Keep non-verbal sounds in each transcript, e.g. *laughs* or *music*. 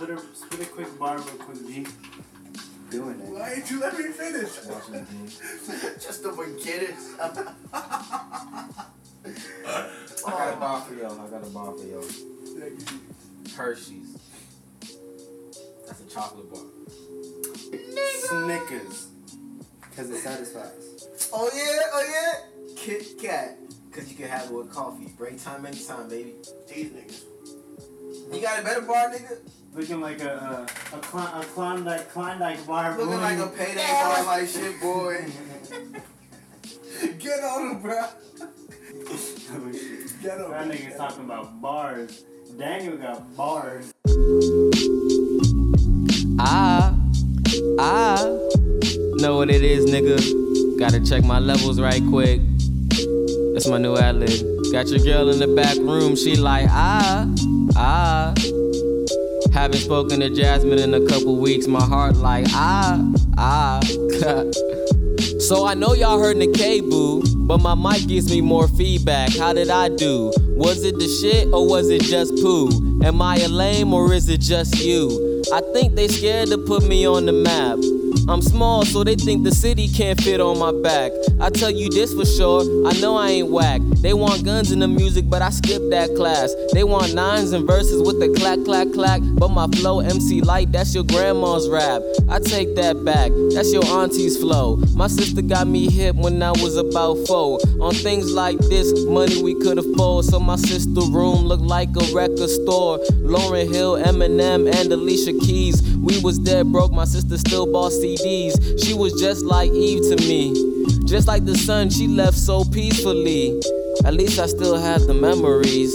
Spit a, spit a quick bar real quick, G. Doing it. Why ain't you let me finish? Watching the *laughs* game. Just to forget it. *laughs* I got a bar for y'all. I got a bar for y'all. Thank you. Hershey's. That's a chocolate bar. Snickers. Because it satisfies. Oh yeah, oh yeah. Kit Kat. Cause you can have it with coffee. Break time anytime, baby. These niggas. You got a better bar, nigga? Looking like a a, a, Klon- a Klondike Klondike bar. Looking boy. like a payday bar like shit, boy. *laughs* Get on him, bro. Get on That him. nigga's talking about bars. Daniel got bars. Ah, ah, know what it is, nigga. Gotta check my levels right quick. That's my new ad lib. Got your girl in the back room, she like, ah, ah. Haven't spoken to Jasmine in a couple weeks, my heart like, ah, ah. *laughs* so I know y'all heard Nikkei boo, but my mic gives me more feedback. How did I do? Was it the shit or was it just poo? Am I a lame or is it just you? I think they scared to put me on the map. I'm small, so they think the city can't fit on my back. I tell you this for sure, I know I ain't whack. They want guns in the music, but I skip that class. They want nines and verses with the clack, clack, clack. But my flow MC Lyte, that's your grandma's rap. I take that back, that's your auntie's flow. My sister got me hip when I was about four. On things like this, money we could afford. So my sister room looked like a record store. Lauryn Hill, Eminem, and Alicia Keys. We was dead broke, my sister still bought CDs. She was just like Eve to me. Just like the sun, she left so peacefully. At least I still have the memories.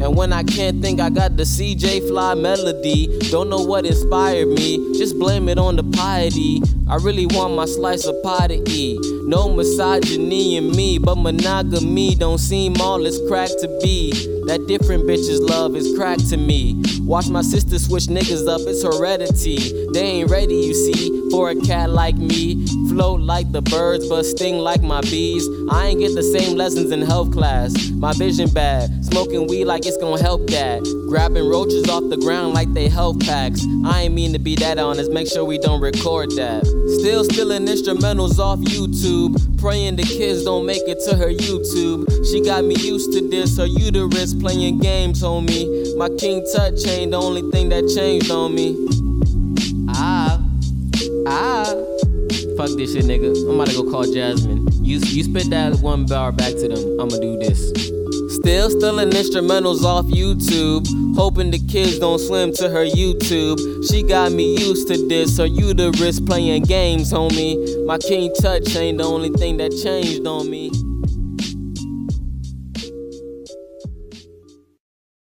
And when I can't think, I got the CJ Fly melody. Don't know what inspired me, just blame it on the piety. I really want my slice of pie to eat. No misogyny in me, but monogamy don't seem all it's cracked to be. That different bitches love is crack to me. Watch my sister switch niggas up, it's heredity. They ain't ready, you see, for a cat like me. Float like the birds, but sting like my bees. I ain't get the same lessons in health class. My vision bad, smoking weed like it's gonna help that. Grabbing roaches off the ground like they health packs. I ain't mean to be that honest, make sure we don't record that. Still stealing instrumentals off YouTube. Praying the kids don't make it to her YouTube. She got me used to this, her uterus playing games, homie. My King Tut chain, the only thing that changed on me. Ah, ah. Fuck this shit, nigga. I'm about to go call Jasmine. You, you spit that one bar back to them. I'ma do this. Still stealing instrumentals off YouTube. Hoping the kids don't swim to her YouTube. She got me used to this. Her uterus playing games, homie. My King Tut chain the only thing that changed on me.